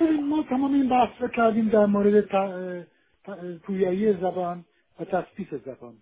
ما تمام این بحث رو کردیم در مورد پویایی زبان و تثبیت زبان.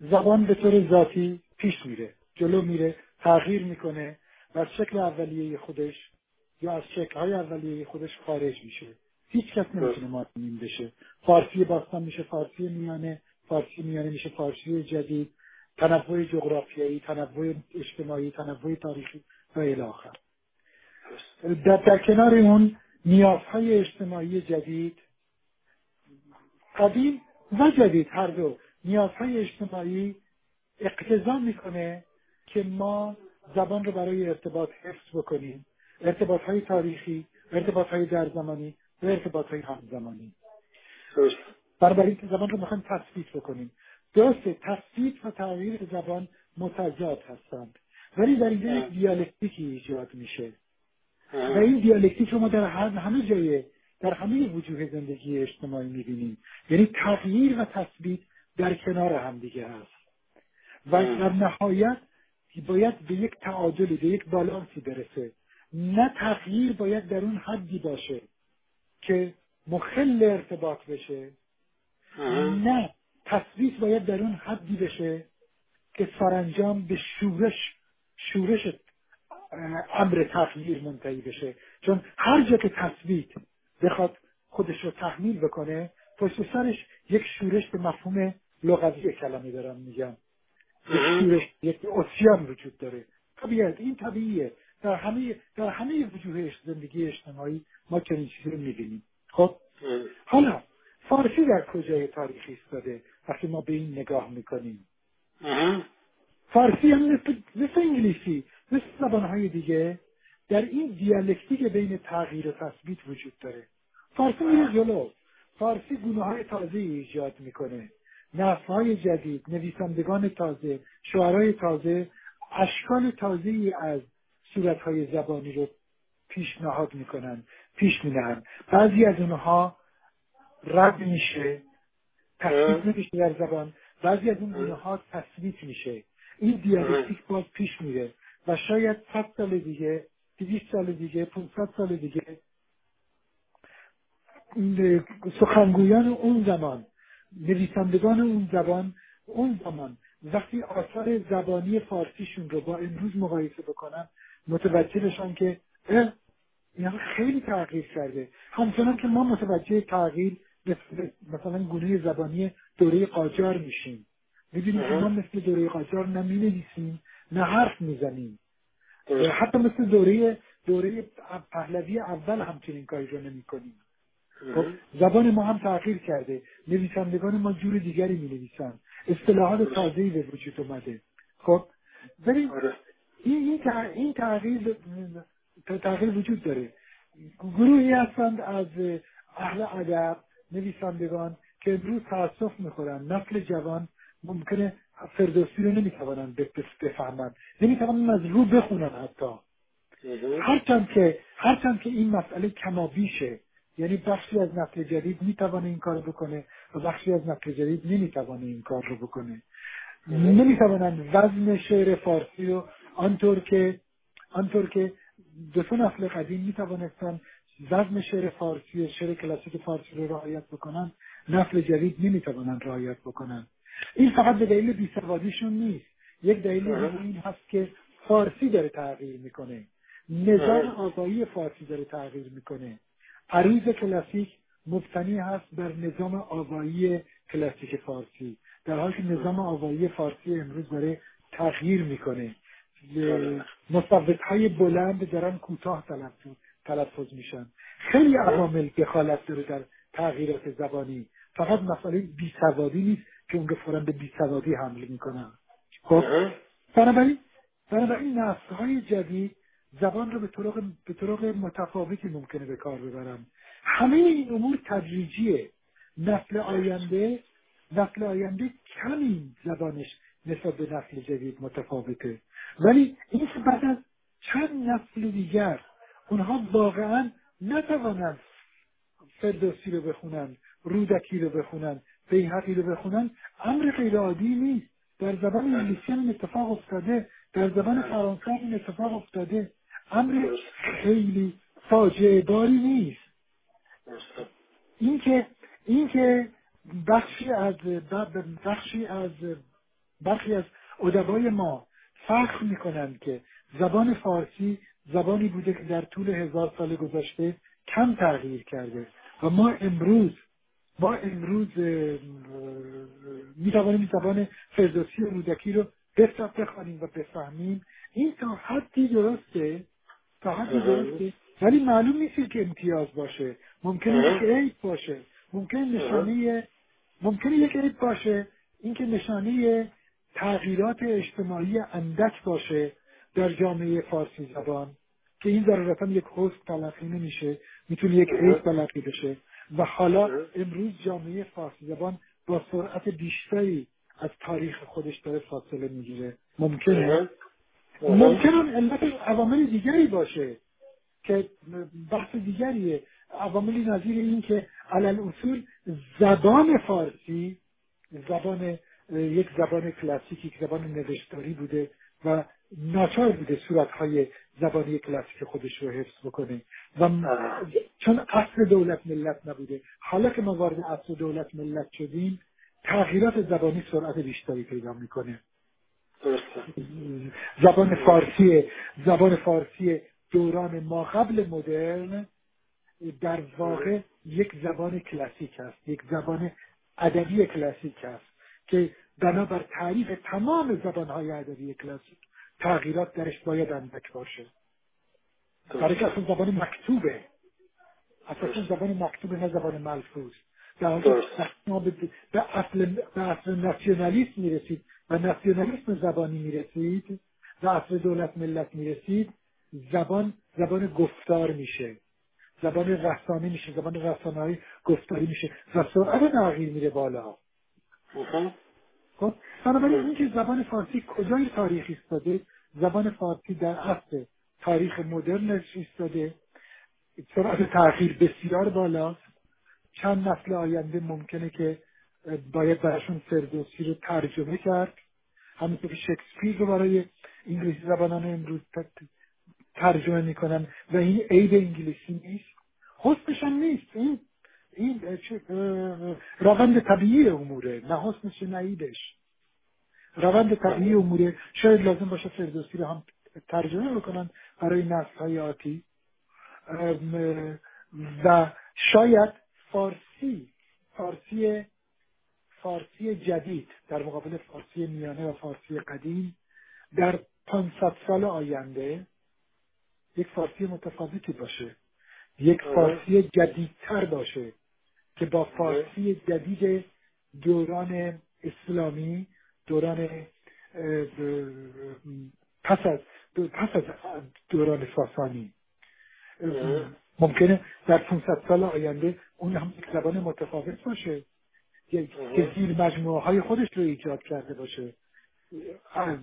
زبان به طور ذاتی پیش میره جلو میره تغییر می‌کنه و از شکل اولیه خودش یا از شکلهای اولیه خودش خارج میشه. هیچ کس نمی‌تونه ماتمین بشه. فارسی باستان میشه فارسی میانه فارسی میانه میشه فارسی جدید تنوع جغرافیایی تنوع اجتماعی تنوع تاریخی و الی آخر. در, در کنار اون نیازهای اجتماعی جدید. قدیم و جدید هر دو. نیازهای اجتماعی اقتضا می‌کنه که ما زبان رو برای ارتباط حفظ بکنیم. ارتباط های تاریخی ارتباط های در زمانی و ارتباط های همزمانی بنابراین که زبان رو می‌خوایم تثبیت بکنیم. درسته تثبیت و تغییر زبان متضاد هستند ولی در اینجا یک دیالکتیکی ایجاد میشه. و این دیالکتیک رو ما در همه جای در همه وجوه زندگی اجتماعی می‌بینیم. یعنی تغییر و تثبیت در کنار هم دیگه هست. و در نهایت باید به یک تعادلی به یک بالانسی برسه. نه تغییر باید در اون حدی باشه که مخل ارتباط بشه. نه تثبیت باید در اون حدی بشه که سرانجام به شورش شورش امر تغییر منتهی بشه. چون هر جا که تثبیت بخواد خودش رو تحمیل بکنه پشت سرش یک شورش به مفهوم لغوی کلمه دارم میگم. یک شورش یک اسیان وجود داره. طبیعت این طبیعیه. در همه در همه وجوه زندگی اجتماعی ما چنین چیزی رو می‌بینیم. خب؟ حالا فارسی در کجای تاریخی ایستاده؟ وقتی ما به این نگاه می‌کنیم. فارسی هم مثل, مثل انگلیسی. مثل زبانهای دیگه در این دیالکتیک بین تغییر و تثبیت وجود داره. فارسی میره جلو. فارسی گونه های تازه ایجاد می‌کنه. های جدید نویسندگان تازه شعرهای تازه اشکال تازه ای از صورت های زبانی رو پیشنهاد می‌کنن پیش مینهن بعضی از اونها رد میشه تصویت میشه در زبان. بعضی از اون گونه ها تصویت میشه. این دیالکتیک باز پیش میره. و شاید صد سال دیگه دویست سال دیگه 500 سال دیگه سخنگویان اون زمان نویسندگان اون زبان اون زمان وقتی آثار زبانی فارسیشون رو با امروز مقایسه بکنن متوجه بشن که اینا خیلی تغییر کرده. همچنان که ما متوجه تغییر مثلا گونه زبانی دوره قاجار میشیم. می‌بینیم که ما مثل دوره قاجار نه می‌نویسیم نه حرف می‌زنیم. حتی مثل دوره دوره پهلوی اول همچنین کاری رو نمی کنیم خب زبان ما هم تغییر کرده. نویسندگان ما جور دیگری می نویسن اصطلاحات تازه‌ای به وجود اومده. خب ولی آره. این این تغییر تغییر وجود داره. گروهی هستند از اهل ادب نویسندگان که امروز تاسف می‌خورن. نسل جوان ممکنه فردوسی رو نمی‌توانن بفهمن. نمی‌توانن از رو بخونن حتی. هرچند که هرچند که این مسئله کمابیشه. یعنی بخشی از نسل جدید می‌توانه این کار بکنه و بخشی از نسل جدید نمی‌توانه این کار رو بکنه. نمی‌توانند وزن شعر فارسی رو آنطور که آنطور که دو سه نسل قدیم می‌توانستن وزن شعر فارسی شعر کلاسیک فارسی رو رعایت بکنن نسل جدید نمی‌توانند رعایت بکنن. این فقط به دلیل بیسوادیشون نیست. یک دلیل این هست که فارسی داره تغییر می‌کنه. نظام آگاهی فارسی داره تغییر می‌کنه. عریض کلاسیک مبتنی هست بر نظام آگاهی کلاسیک فارسی. در حالی که نظام آگاهی فارسی امروز داره تغییر می‌کنه. مصوت های بلند دارن کوتاه تلفظ تلفظ میشن. خیلی عوامل دخالت داره در تغییرات زبانی. فقط مسئله بیسوادی نیست. که اون فورا به بیسوادی حمله می‌کنن خب؟ بنابراین بنابراین نسل های جدید زبان رو به طرق به طرق متفاوتی ممکنه به کار ببرن. همه این امور تدریجیه. نسل آینده نسل آینده کمی زبانش نسبت به نسل جدید متفاوته. ولی این بعد از چند نسل دیگر اونها واقعا نتوانند فردوسی رو بخونن رودکی رو بخونن بیهقی رو بخونن امر غیر عادی نیست. در زبان انگلیسی هم اتفاق افتاده. در زبان فرانسه این اتفاق افتاده. امر خیلی فاجعه باری نیست. اینکه اینکه بخشی از بخشی از برخی از ادبای ما فخر می‌کنند که زبان فارسی زبانی بوده که در طول هزار سال گذشته کم تغییر کرده. و ما امروز ما امروز می توانیم زبان فردوسی و رودکی رو بخوانیم و بفهمیم. این تا حدی درسته؟ تا حدی درسته؟ ولی معلوم نیست که امتیاز باشه. ممکنه یک عیب باشه. ممکنه نشانه ممکنه یک عیب باشه. اینکه نشانه تغییرات اجتماعی اندک باشه در جامعه فارسی زبان که این ضرورتا یک حسن تلقی نمیشه. می‌تونه یک عیب تلقی بشه. و حالا امروز جامعه فارسی زبان با سرعت بیشتری از تاریخ خودش داره فاصله می‌گیره. ممکنه. ممکن علت عوامل دیگری باشه که بحث دیگریه. عواملی نظیر این که علل اصول زبان فارسی زبان یک زبان کلاسیک یک زبان نوشتاری بوده و ناچار بوده صورتهای زبانی کلاسیک خودش رو حفظ بکنه. و چون اصل دولت ملت نبوده. حالا که ما وارد اصل دولت ملت شدیم تغییرات زبانی سرعت بیشتری پیدا می‌کنه. زبان فارسی زبان فارسی دوران ما قبل مدرن در واقع یک زبان کلاسیک است. یک زبان ادبی کلاسیک است که بنابر تعریف تمام زبانهای ادبی کلاسیک تغییرات درش باید اندک باشه. برای که اصلا زبان مکتوبه. اصلا زبان مکتوبه نه زبان ملفوظ. در به اصل به اصل ناسیونالیسم می‌رسید و ناسیونالیسم زبانی می‌رسید و اصل دولت ملت می‌رسید زبان زبان گفتار میشه. زبان رسانه میشه. زبان رسانه های گفتاری میشه. و سرعت تغییر میره بالا. خب بنابراین اینکه زبان فارسی کجای تاریخ ایستاده؟ زبان فارسی در اصل تاریخ مدرن ایستاده. سرعت تغییر بسیار بالاست. چند نسل آینده ممکنه که باید براشون فردوسی رو ترجمه کرد. همینطور که شکسپیر رو برای انگلیسی زبانان امروز ترجمه می‌کنن و این عیب انگلیسی نیست. حسنش نیست. این این روند طبیعی اموره نه حسنش نه عیبش روند طبیعی اموره شاید لازم باشه فردوسی رو هم ترجمه بکنن برای نسل های آتی و شاید فارسی فارسی فارسی جدید در مقابل فارسی میانه و فارسی قدیم در 500 سال آینده یک فارسی متفاوتی باشه یک فارسی جدیدتر باشه. که با فارسی جدید دوران اسلامی دوران پس از پس از دوران ساسانی. ممکنه در 500 سال آینده اون هم یک زبان متفاوت باشه. که زیر مجموعه های خودش رو ایجاد کرده باشه. از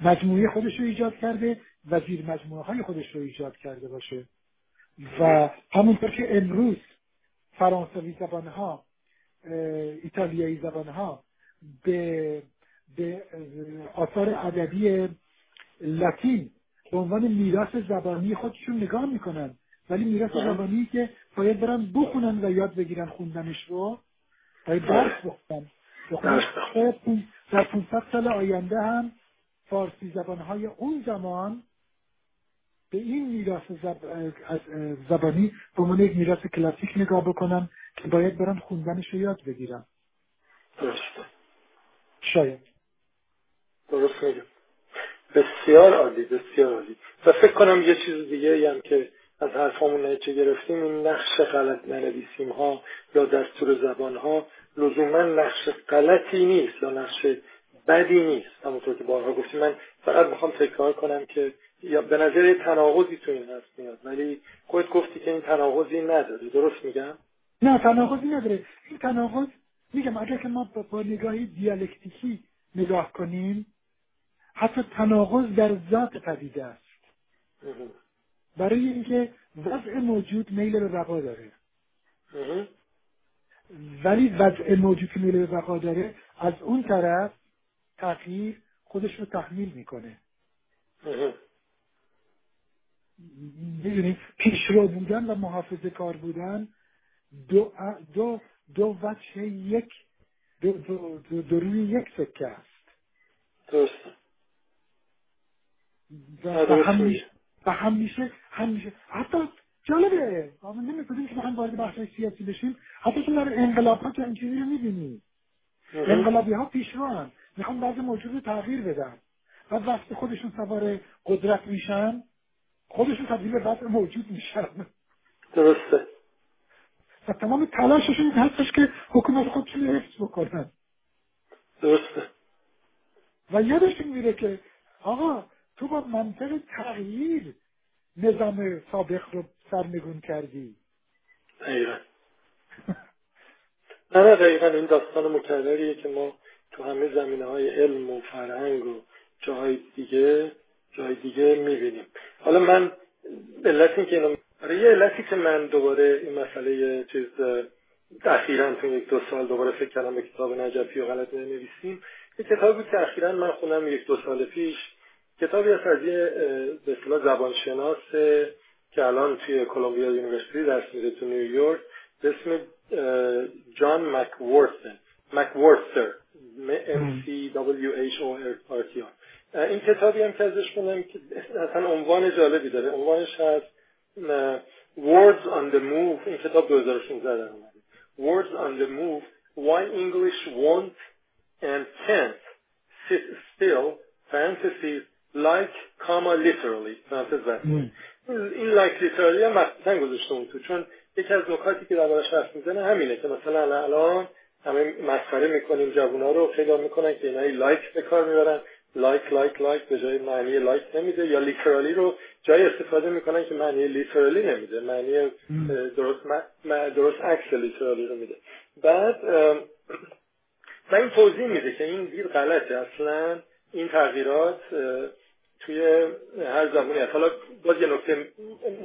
مجموعه خودش رو ایجاد کرده و زیر مجموعه های خودش رو ایجاد کرده باشه. و همونطور که امروز فرانسوی زبان ها ایتالیایی زبان ها به به آثار ادبی لاتین به عنوان میراث زبانی خودشون نگاه می‌کنن. ولی میراث زبانی که باید برن بخونن و یاد بگیرن خوندنش رو باید درس بخونن. در 500 سال آینده هم فارسی زبانهای اون زمان به این میراث زب... زبانی به عنوان یک میراث کلاسیک نگاه بکنن که باید برن خوندنش رو یاد بگیرن درسته. شاید. درست میگم بسیار عالی بسیار عالی. و فکر کنم یه چیز دیگه هم که از حرفامون نتیجه گرفتیم این نقش غلط ننویسیم ها یا دستور زبان ها لزوما نقش غلطی نیست یا نقش بدی نیست. همونطور که بارها گفتیم من فقط می‌خوام تکرار کنم که یا به نظر تناقضی تو این هست میاد ولی خودت گفتی که این تناقضی نداره. درست میگم؟ نه تناقضی نداره. این تناقض میگم اگر که ما با نگاهی دیالکتیکی نگاه کنیم حتی تناقض در ذات پدیده است. برای اینکه وضع موجود میل به بقا داره. ولی وضع موجود که میل به بقا داره از اون طرف تغییر خودش رو تحمیل می‌کنه. می‌دونی پیشرو بودن و محافظه کار بودن دو, دو, دو وجه یک دو, دو, دو, دو روی یک سکه است. درسته و همیشه همیشه همیشه حتی جالبه نمی‌کنیم که ما هم وارد بحث سیاسی بشیم. حتی تو در انقلاب ها که اینجوری رو می‌بینی. انقلابی ها پیشرو هم می‌خوان بعضی موجود رو تغییر بدن و وقتی خودشون سوار قدرت میشن خودشون تبدیل به وضع موجود میشن. درسته. و تمام تلاششون هستش که حکومت خودشون رو حفظ بکنن. درسته. و یادشون میره که آقا تو با منطق تغییر نظام سابق رو سرنگون کردی. دقیقا. نه نه دقیقا. این داستان مکرریه که ما تو همه زمینه های علم و فرهنگ و جاهای دیگه جای دیگه می‌بینیم. حالا من علت این که اینو آره، یه علتی که من دوباره این مسئله چیز اخیرا تو یک دو سال دوباره فکر کردم به کتاب نجفی و غلط ننویسیم یه کتابی که اخیرا من خوندم یک دو سال پیش کتابی از از یه به اصطلاح زبانشناس که الان توی Columbia University درس میده تو نیویورک به اسم جان مکورثن. مکورثر. M C W H O R T این کتابی هم که ازش خوندم که اصلا عنوان جالبی داره. عنوانش هست Words on the Move. این کتاب 2016 در اومده. Words on the Move. Why English Won't and Can't Sit Still parentheses like comma literally. این like literally هم مخصوصا گذاشته اون تو. چون یکی از نکاتی که دربارش حرف می‌زنه همینه که مثلا الان همه مسخره می‌کنیم جوونا رو خیلی می‌کنن که اینایی like به کار می‌برن. like like like به جای معنی like نمیده یا literally رو جای استفاده می‌کنن که معنی literally نمیده. معنی درست درست عکس literally رو میده. بعد و این توضیح میده که این دید غلطه. اصلا این تغییرات توی هر هست. حالا باز یه نکته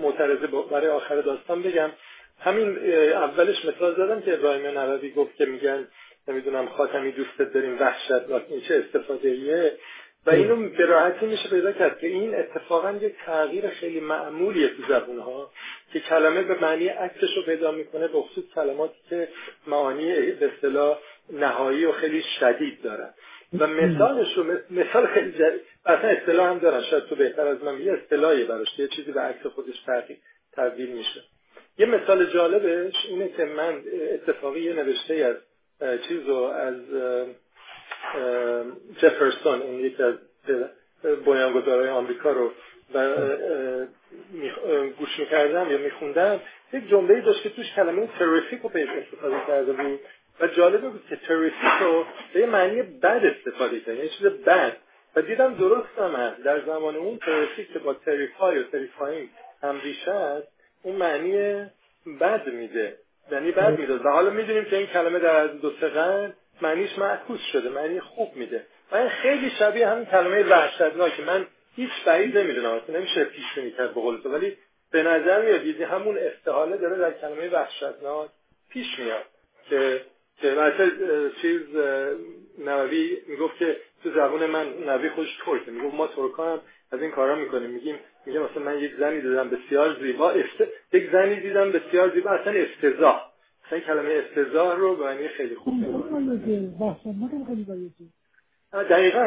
معترضه برای آخر داستان بگم. همین اولش مثال زدم که ابراهیم نووی گفت که میگن نمی‌دونم خاتمی دوستت داریم وحشت این چه استفاده ایه و اینو به راحتی میشه پیدا کرد که این اتفاقا یک تغییر خیلی معمولیه تو زبون ها که کلمه به معنی عکسش رو پیدا می‌کنه به خصوص کلماتی که معانی به اصطلاح نهایی و خیلی شدید دارن. و مثالش رو مثال خیلی جدید اصلا اصطلاح هم دارن. شاید تو بهتر از من یه اصطلاحی براش یه چیزی به عکس خودش تبدیل میشه. یه مثال جالبش اینه که من اتفاقی یه نوشته از چیز رو از جفرسون این یکی از بنیانگذارهای آمریکا رو و گوش می‌کردم یا میخوندم. یک جمله داشت که توش کلمه terrific رو پیش استفاده کرده بود و جالبه بود که terrific رو به معنی بد استفاده کرد یعنی چیز بد. و دیدم درست هم هست. در زمان اون تروریفیک که با terrify و terrifying هم ریشه است اون معنی بد میده. یعنی بد میده. و حالا می‌دونیم که این کلمه در از دو سه معنیش معکوس شده معنی خوب میده. این خیلی شبیه همین کلمه وحشتناک. من هیچ بعید نمی‌دونم اصلا نمیشه پیش بینی کرد به قول ولی به نظر میاد دیدی همون استحاله داره در کلمه وحشتناک پیش میاد. که که مثلا چیز نووی می‌گفت که تو زبون من نوی خودش ترکه. می‌گفت ما ترکان از این کارا می‌کنیم. میگیم میگه مثلا من یک زنی دیدم بسیار زیبا است... یک زنی دیدم بسیار زیبا اصلا افتضاح. اصلا کلمه افتضاح رو به معنی خیلی خوب دقیقا.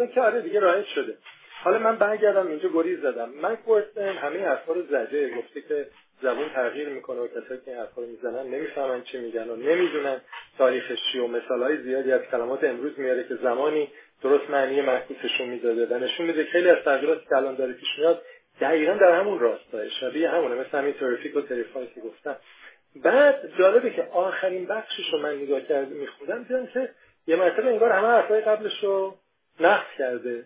نه که آره دیگه رایج شده. حالا من برگردم اینجا گریز زدم. من ورستن همه حرفا رو زده. گفته که زبون تغییر می‌کنه و کسایی که این حرفا رو می‌زنن نمی‌فهمن چی میگن و نمی‌دونن تاریخش چی و مثالهای زیادی از کلمات امروز میاره که زمانی درست معنی محکوسشون می‌داده و نشون میده خیلی از تغییراتی که الان داره پیش میاد دقیقا در همون راستای شبیه همونه. مثل همین ترافیک و تریفای که گفتم. بعد جالبه که آخرین بخشش رو من نگاه کرده میخوندم دیدم که یه مرتبه انگار همه حرفای قبلش رو نقص کرده.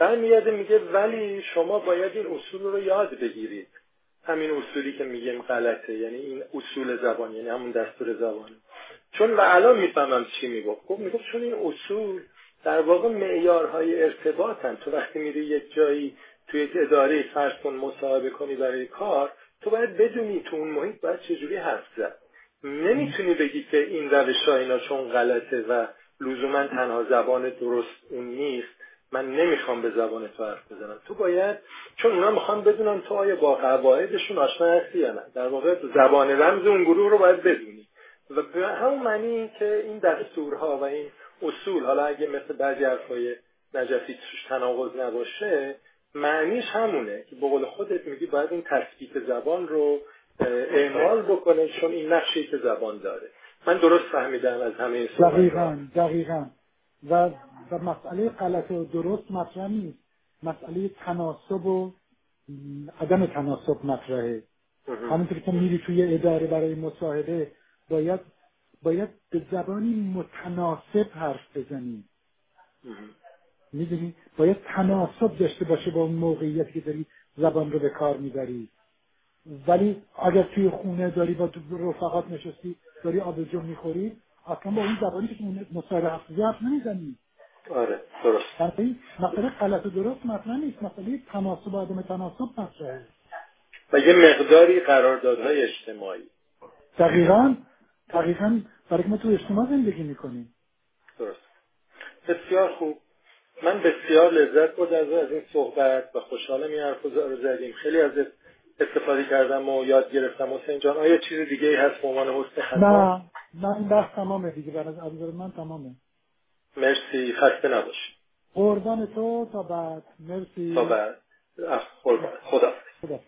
میاده میگه ولی شما باید این اصول رو یاد بگیرید. همین اصولی که میگیم غلطه یعنی این اصول زبان یعنی همون دستور زبان. چون و الان می‌فهمم چی می‌گفت. خب می‌گفت چون این اصول در واقع معیارهای ارتباطن. تو وقتی میری یک جایی توی یک اداره فرض کن مصاحبه کنی برای کار تو باید بدونی تو اون محیط باید چجوری حرف زد. نمی‌تونی بگی که این روش ها اینا چون غلطه و لزوما تنها زبان درست اون نیست. من نمی‌خوام به زبان تو بزنم. تو باید چون اونا می‌خوان بدونن تو آیا با قواعدشون آشنا هستی یا نه. در واقع زبان رمز اون گروه رو باید بدونی. و به همون معنی که این دستورها و این اصول حالا اگه مثل بعضی حرفای نجفی توش تناقض نباشه معنیش همونه که به قول خودت میگی باید این تثبیت زبان رو اعمال بکنه چون این نقشی که زبان داره. من درست فهمیدم از همه دقیقا دقیقا. و, و مسئله غلط و درست مطرح نیست. مسئله تناسب و عدم تناسب مطرحه. همونطور که میری توی اداره برای مصاحبه باید باید به زبانی متناسب حرف بزنی. می‌دونی؟ باید تناسب داشته باشه با اون موقعیتی که داری زبان رو به کار می‌بری. ولی اگر توی خونه داری با رفقات نشستی داری آبجو می‌خوری اصلا با اون زبانی که مصاحبه حرف حرف نمی‌زنی. آره درست. مسئله غلط و درست مطرح نیست. مسئله تناسب و عدم تناسب مطرحه. و یه مقداری قراردادهای اجتماعی. دقیقا دقیقا برای ما تو اجتماع زندگی می‌کنیم. درست. بسیار خوب. من بسیار لذت بردم از این صحبت و خوشحالم این حرف رو زدیم. خیلی از استفاده کردم و یاد گرفتم. حسین جان آیا چیز دیگه ای هست به عنوان حسن نه نه این بحث تمامه دیگه. برای از من تمامه. مرسی خسته نباشی قربان تو تا بعد. مرسی. تا بعد. خدا خدا